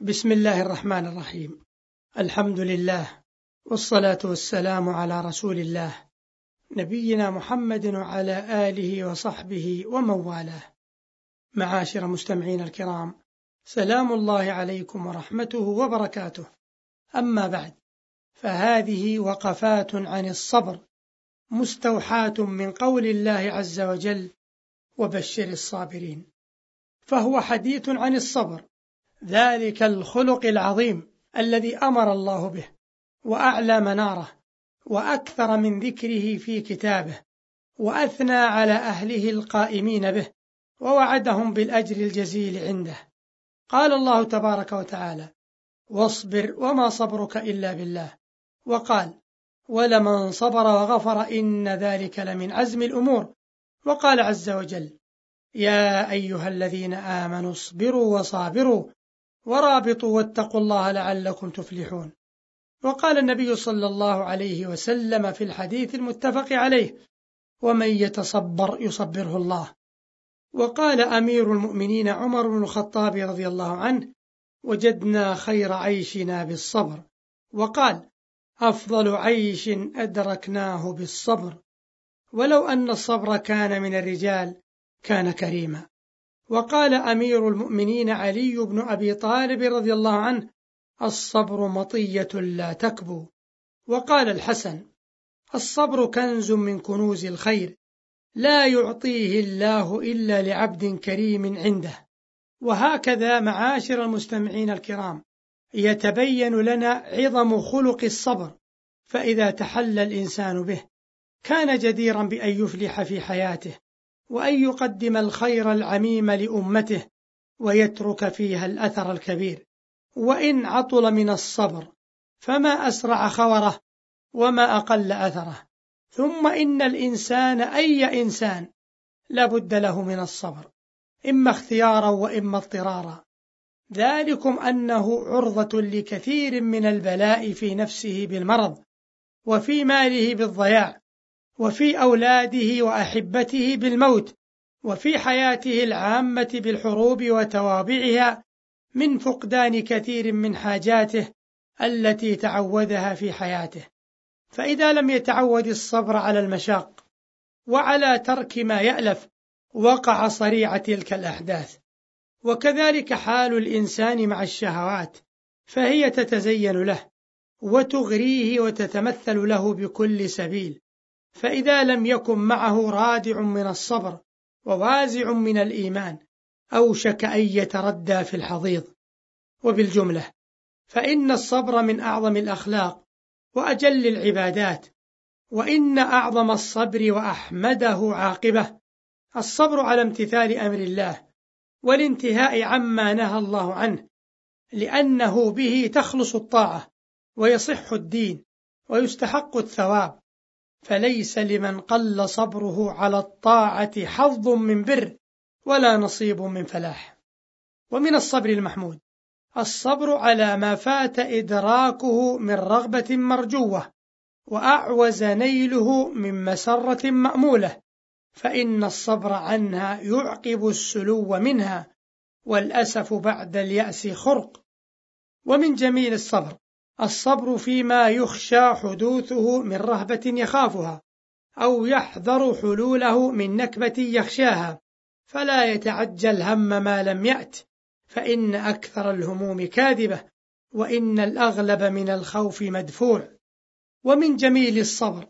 بسم الله الرحمن الرحيم. الحمد لله والصلاة والسلام على رسول الله نبينا محمد وعلى آله وصحبه ومن والاه معاشر مستمعين الكرام سلام الله عليكم ورحمته وبركاته. أما بعد فهذه وقفات عن الصبر مستوحاة من قول الله عز وجل وبشر الصابرين فهو حديث عن الصبر ذلك الخلق العظيم الذي أمر الله به واعلى مناره وأكثر من ذكره في كتابه وأثنى على أهله القائمين به ووعدهم بالأجر الجزيل عنده. قال الله تبارك وتعالى واصبر وما صبرك إلا بالله وقال ولمن صبر وغفر إن ذلك لمن عزم الأمور وقال عز وجل يا أيها الذين آمنوا اصبروا وصابروا ورابطوا واتقوا الله لعلكم تفلحون. وقال النبي صلى الله عليه وسلم في الحديث المتفق عليه ومن يتصبر يصبره الله. وقال أمير المؤمنين عمر بن الخطاب رضي الله عنه وجدنا خير عيشنا بالصبر. وقال أفضل عيش أدركناه بالصبر ولو أن الصبر كان من الرجال كان كريما. وقال أمير المؤمنين علي بن أبي طالب رضي الله عنه الصبر مطية لا تكبو. وقال الحسن الصبر كنز من كنوز الخير لا يعطيه الله إلا لعبد كريم عنده. وهكذا معاشر المستمعين الكرام يتبين لنا عظم خلق الصبر فإذا تحلى الإنسان به كان جديرا بأن يفلح في حياته. وأن يقدم الخير العميم لأمته ويترك فيها الأثر الكبير. وإن عطل من الصبر فما أسرع خوره وما أقل أثره. ثم إن الإنسان أي إنسان لابد له من الصبر إما اختيارا وإما اضطرارا. ذلكم أنه عرضة لكثير من البلاء في نفسه بالمرض وفي ماله بالضياع. وفي أولاده وأحبته بالموت وفي حياته العامة بالحروب وتوابعها من فقدان كثير من حاجاته التي تعودها في حياته. فإذا لم يتعود الصبر على المشاق وعلى ترك ما يألف وقع صريع تلك الأحداث. وكذلك حال الإنسان مع الشهوات فهي تتزين له وتغريه وتتمثل له بكل سبيل. فإذا لم يكن معه رادع من الصبر ووازع من الإيمان أوشك أن يتردى في الحضيض. وبالجملة فإن الصبر من أعظم الأخلاق وأجل العبادات وإن أعظم الصبر وأحمده عاقبة. الصبر على امتثال أمر الله والانتهاء عما نهى الله عنه لأنه به تخلص الطاعة ويصح الدين ويستحق الثواب. فليس لمن قل صبره على الطاعة حظ من بر ولا نصيب من فلاح. ومن الصبر المحمود الصبر على ما فات إدراكه من رغبة مرجوة وأعوز نيله من مسرة مأمولة فإن الصبر عنها يعقب السلو منها والأسف بعد اليأس خرق. ومن جميل الصبر الصبر فيما يخشى حدوثه من رهبة يخافها أو يحذر حلوله من نكبة يخشاها فلا يتعجل هم ما لم يأت فإن أكثر الهموم كاذبة وإن الأغلب من الخوف مدفوع. ومن جميل الصبر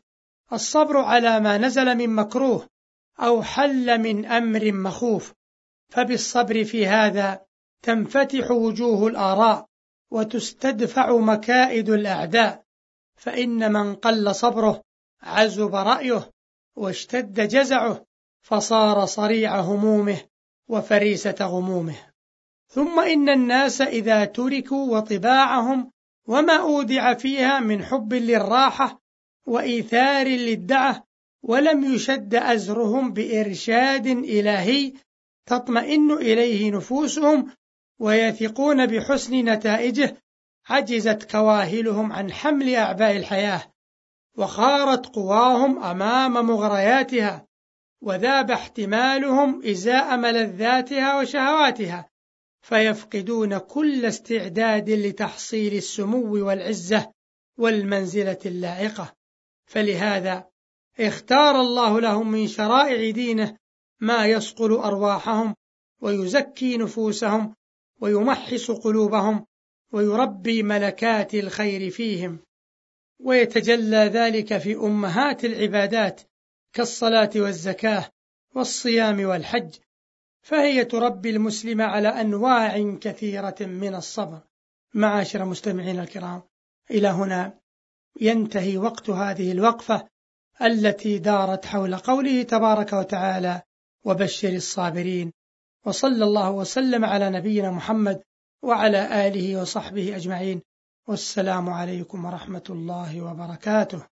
الصبر على ما نزل من مكروه أو حل من أمر مخوف فبالصبر في هذا تنفتح وجوه الآراء. وتستدفع مكائد الأعداء فإن من قل صبره عزب رأيه واشتد جزعه فصار صريع همومه وفريسة غمومه. ثم إن الناس إذا تركوا وطباعهم وما أودع فيها من حب للراحة وإيثار للدعة ولم يشد أزرهم بإرشاد إلهي تطمئن إليه نفوسهم ويثقون بحسن نتائجه عجزت كواهلهم عن حمل أعباء الحياة وخارت قواهم أمام مغرياتها وذاب احتمالهم إزاء ملذاتها وشهواتها فيفقدون كل استعداد لتحصيل السمو والعزة والمنزلة اللائقة. فلهذا اختار الله لهم من شرائع دينه ما يصقل أرواحهم ويزكي نفوسهم ويمحص قلوبهم ويربي ملكات الخير فيهم. ويتجلى ذلك في أمهات العبادات كالصلاة والزكاة والصيام والحج. فهي تربي المسلم على أنواع كثيرة من الصبر. معاشر مستمعين الكرام إلى هنا ينتهي وقت هذه الوقفة التي دارت حول قوله تبارك وتعالى وبشر الصابرين وصلى الله وسلم على نبينا محمد وعلى آله وصحبه أجمعين. والسلام عليكم ورحمة الله وبركاته.